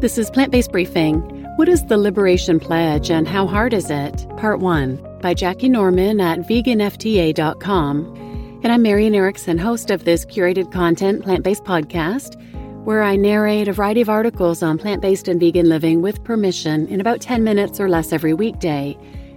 This is Plant Based Briefing. What is the Liberation Pledge and how hard is it? Part 1 by Jackie Norman at veganfta.com. And I'm Marian Erickson, host of this curated content plant based podcast, where I narrate a variety of articles on plant based and vegan living with permission in about 10 minutes or less every weekday.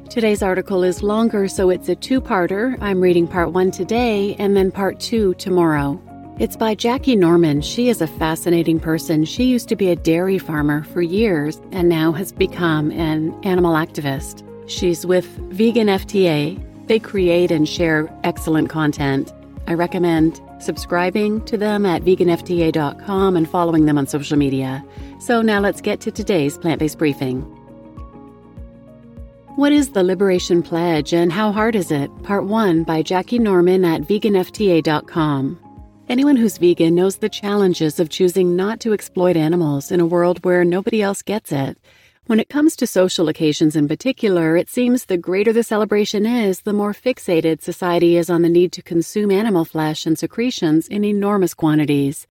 Today's article is longer, so it's a two parter. I'm reading part one today and then part two tomorrow. It's by Jackie Norman. She is a fascinating person. She used to be a dairy farmer for years and now has become an animal activist. She's with Vegan FTA. They create and share excellent content. I recommend subscribing to them at veganfta.com and following them on social media. So now let's get to today's plant based briefing. What is the Liberation Pledge and how hard is it? Part 1 by Jackie Norman at veganfta.com. Anyone who's vegan knows the challenges of choosing not to exploit animals in a world where nobody else gets it. When it comes to social occasions in particular, it seems the greater the celebration is, the more fixated society is on the need to consume animal flesh and secretions in enormous quantities.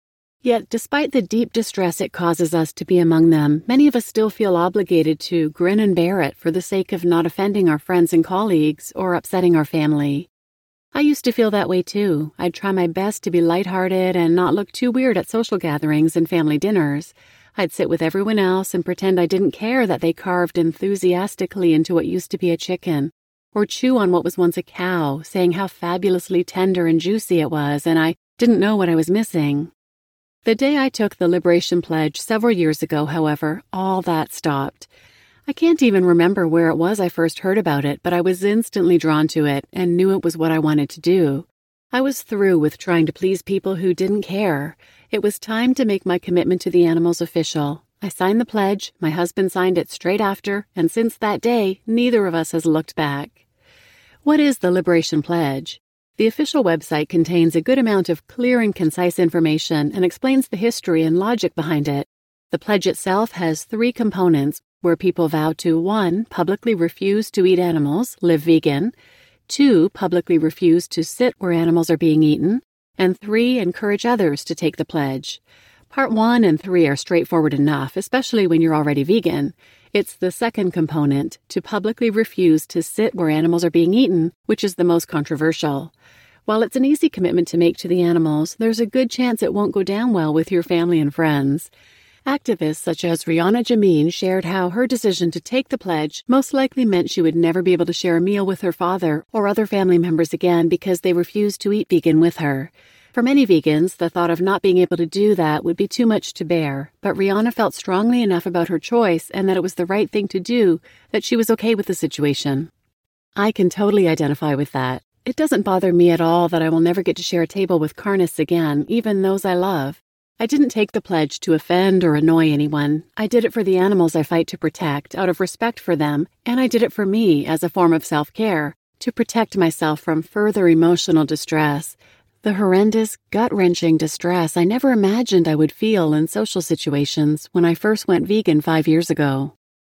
Yet, despite the deep distress it causes us to be among them, many of us still feel obligated to grin and bear it for the sake of not offending our friends and colleagues or upsetting our family. I used to feel that way too. I'd try my best to be lighthearted and not look too weird at social gatherings and family dinners. I'd sit with everyone else and pretend I didn't care that they carved enthusiastically into what used to be a chicken, or chew on what was once a cow, saying how fabulously tender and juicy it was, and I didn't know what I was missing. The day I took the Liberation Pledge several years ago, however, all that stopped. I can't even remember where it was I first heard about it, but I was instantly drawn to it and knew it was what I wanted to do. I was through with trying to please people who didn't care. It was time to make my commitment to the animals official. I signed the pledge, my husband signed it straight after, and since that day, neither of us has looked back. What is the Liberation Pledge? The official website contains a good amount of clear and concise information and explains the history and logic behind it. The pledge itself has three components where people vow to 1. publicly refuse to eat animals, live vegan, 2. publicly refuse to sit where animals are being eaten, and 3. encourage others to take the pledge. Part 1 and 3 are straightforward enough, especially when you're already vegan. It's the second component, to publicly refuse to sit where animals are being eaten, which is the most controversial. While it's an easy commitment to make to the animals, there's a good chance it won't go down well with your family and friends. Activists such as Rihanna Jameen shared how her decision to take the pledge most likely meant she would never be able to share a meal with her father or other family members again because they refused to eat vegan with her. For many vegans, the thought of not being able to do that would be too much to bear, but Rihanna felt strongly enough about her choice and that it was the right thing to do that she was okay with the situation. I can totally identify with that. It doesn't bother me at all that I will never get to share a table with carnists again, even those I love. I didn't take the pledge to offend or annoy anyone. I did it for the animals I fight to protect out of respect for them, and I did it for me as a form of self care, to protect myself from further emotional distress. The horrendous, gut wrenching distress I never imagined I would feel in social situations when I first went vegan five years ago.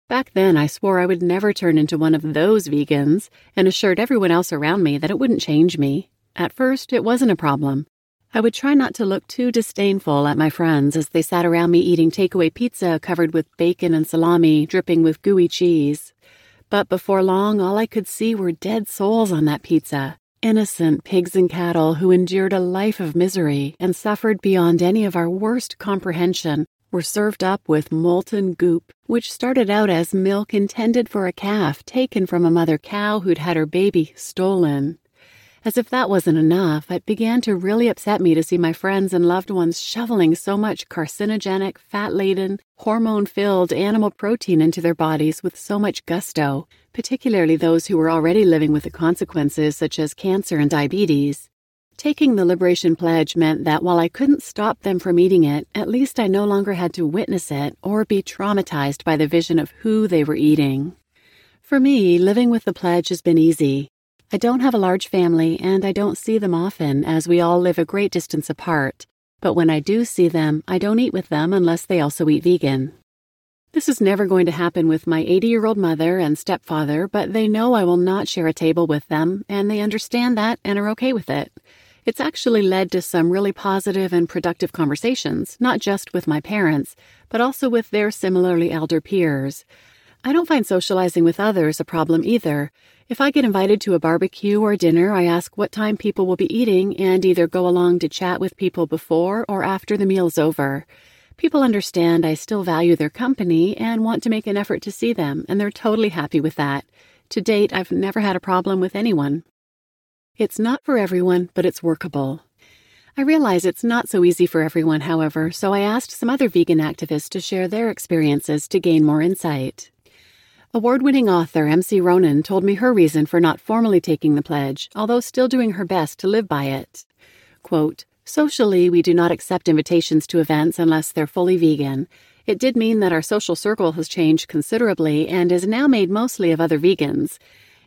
Back then, I swore I would never turn into one of those vegans and assured everyone else around me that it wouldn't change me. At first, it wasn't a problem. I would try not to look too disdainful at my friends as they sat around me eating takeaway pizza covered with bacon and salami dripping with gooey cheese. But before long, all I could see were dead souls on that pizza. Innocent pigs and cattle who endured a life of misery and suffered beyond any of our worst comprehension were served up with molten goop, which started out as milk intended for a calf taken from a mother cow who'd had her baby stolen. As if that wasn't enough, it began to really upset me to see my friends and loved ones shoveling so much carcinogenic, fat laden, hormone filled animal protein into their bodies with so much gusto, particularly those who were already living with the consequences such as cancer and diabetes. Taking the Liberation Pledge meant that while I couldn't stop them from eating it, at least I no longer had to witness it or be traumatized by the vision of who they were eating. For me, living with the pledge has been easy. I don't have a large family and I don't see them often as we all live a great distance apart. But when I do see them, I don't eat with them unless they also eat vegan. This is never going to happen with my 80 year old mother and stepfather, but they know I will not share a table with them, and they understand that and are okay with it. It's actually led to some really positive and productive conversations, not just with my parents, but also with their similarly elder peers. I don't find socializing with others a problem either. If I get invited to a barbecue or dinner, I ask what time people will be eating and either go along to chat with people before or after the meal's over. People understand I still value their company and want to make an effort to see them, and they're totally happy with that. To date, I've never had a problem with anyone. It's not for everyone, but it's workable. I realize it's not so easy for everyone, however, so I asked some other vegan activists to share their experiences to gain more insight. Award winning author MC Ronan told me her reason for not formally taking the pledge, although still doing her best to live by it. Quote, Socially, we do not accept invitations to events unless they're fully vegan. It did mean that our social circle has changed considerably and is now made mostly of other vegans.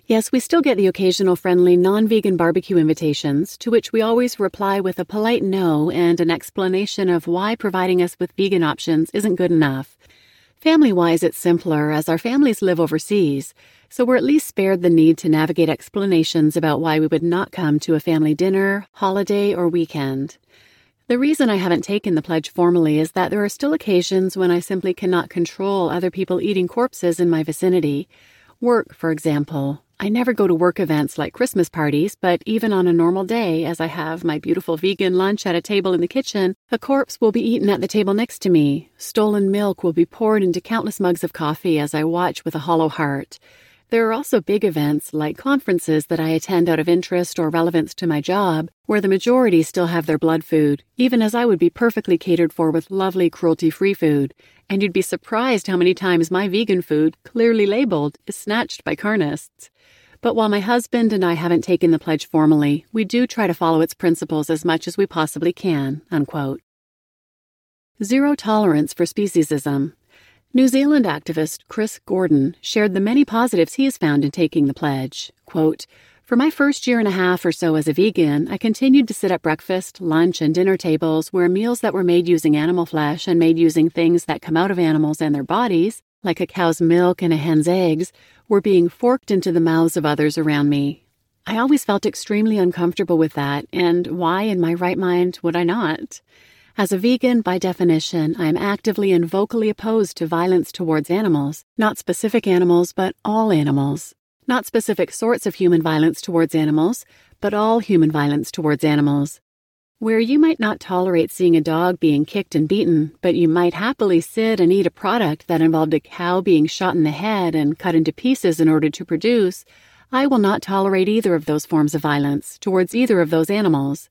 Yes, we still get the occasional friendly non vegan barbecue invitations, to which we always reply with a polite no and an explanation of why providing us with vegan options isn't good enough. Family wise, it's simpler as our families live overseas, so we're at least spared the need to navigate explanations about why we would not come to a family dinner, holiday, or weekend. The reason I haven't taken the pledge formally is that there are still occasions when I simply cannot control other people eating corpses in my vicinity. Work, for example. I never go to work events like Christmas parties, but even on a normal day, as I have my beautiful vegan lunch at a table in the kitchen, a corpse will be eaten at the table next to me. Stolen milk will be poured into countless mugs of coffee as I watch with a hollow heart. There are also big events like conferences that I attend out of interest or relevance to my job, where the majority still have their blood food, even as I would be perfectly catered for with lovely cruelty free food. And you'd be surprised how many times my vegan food, clearly labeled, is snatched by carnists. But while my husband and I haven't taken the pledge formally, we do try to follow its principles as much as we possibly can. Unquote. Zero tolerance for speciesism. New Zealand activist Chris Gordon shared the many positives he has found in taking the pledge. Quote, for my first year and a half or so as a vegan, I continued to sit at breakfast, lunch, and dinner tables where meals that were made using animal flesh and made using things that come out of animals and their bodies, like a cow's milk and a hen's eggs, were being forked into the mouths of others around me. I always felt extremely uncomfortable with that, and why in my right mind would I not? As a vegan, by definition, I am actively and vocally opposed to violence towards animals, not specific animals, but all animals. Not specific sorts of human violence towards animals, but all human violence towards animals. Where you might not tolerate seeing a dog being kicked and beaten, but you might happily sit and eat a product that involved a cow being shot in the head and cut into pieces in order to produce, I will not tolerate either of those forms of violence towards either of those animals.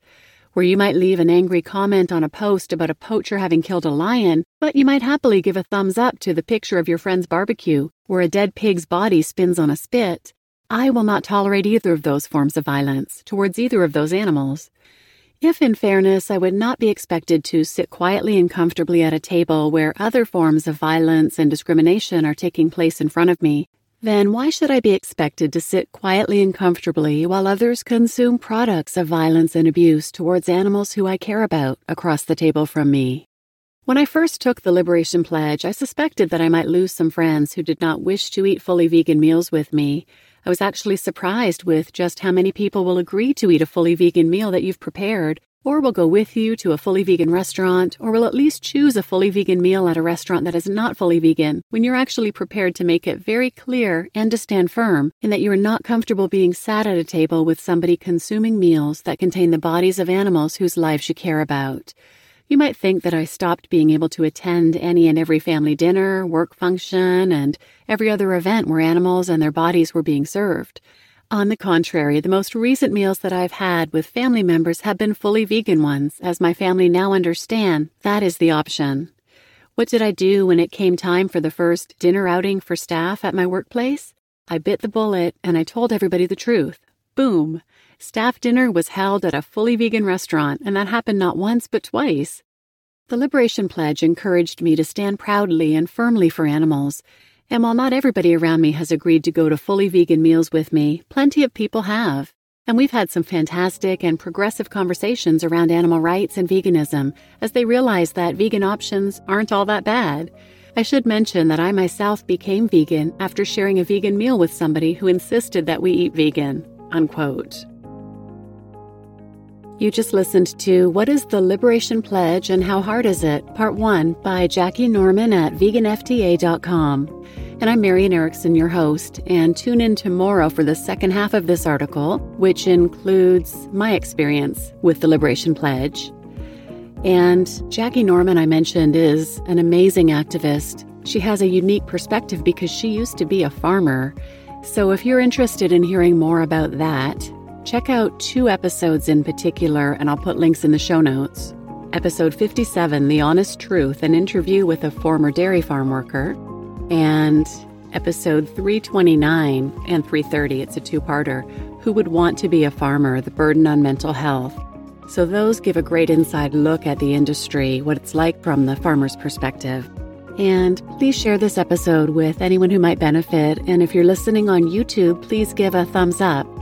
Where you might leave an angry comment on a post about a poacher having killed a lion, but you might happily give a thumbs up to the picture of your friend's barbecue where a dead pig's body spins on a spit, I will not tolerate either of those forms of violence towards either of those animals. If, in fairness, I would not be expected to sit quietly and comfortably at a table where other forms of violence and discrimination are taking place in front of me, then why should I be expected to sit quietly and comfortably while others consume products of violence and abuse towards animals who I care about across the table from me? When I first took the Liberation Pledge, I suspected that I might lose some friends who did not wish to eat fully vegan meals with me. I was actually surprised with just how many people will agree to eat a fully vegan meal that you've prepared, or will go with you to a fully vegan restaurant, or will at least choose a fully vegan meal at a restaurant that is not fully vegan when you're actually prepared to make it very clear and to stand firm in that you are not comfortable being sat at a table with somebody consuming meals that contain the bodies of animals whose lives you care about. You might think that I stopped being able to attend any and every family dinner, work function, and every other event where animals and their bodies were being served. On the contrary, the most recent meals that I've had with family members have been fully vegan ones, as my family now understand that is the option. What did I do when it came time for the first dinner outing for staff at my workplace? I bit the bullet and I told everybody the truth. Boom! Staff dinner was held at a fully vegan restaurant, and that happened not once but twice. The Liberation Pledge encouraged me to stand proudly and firmly for animals. And while not everybody around me has agreed to go to fully vegan meals with me, plenty of people have. And we've had some fantastic and progressive conversations around animal rights and veganism as they realize that vegan options aren't all that bad. I should mention that I myself became vegan after sharing a vegan meal with somebody who insisted that we eat vegan. Unquote. You just listened to What is the Liberation Pledge and How Hard Is It? Part 1 by Jackie Norman at veganfta.com. And I'm Marian Erickson, your host, and tune in tomorrow for the second half of this article, which includes my experience with the Liberation Pledge. And Jackie Norman, I mentioned, is an amazing activist. She has a unique perspective because she used to be a farmer. So if you're interested in hearing more about that, Check out two episodes in particular, and I'll put links in the show notes. Episode 57, The Honest Truth, an interview with a former dairy farm worker, and episode 329 and 330, it's a two parter, Who Would Want to Be a Farmer? The Burden on Mental Health. So, those give a great inside look at the industry, what it's like from the farmer's perspective. And please share this episode with anyone who might benefit. And if you're listening on YouTube, please give a thumbs up.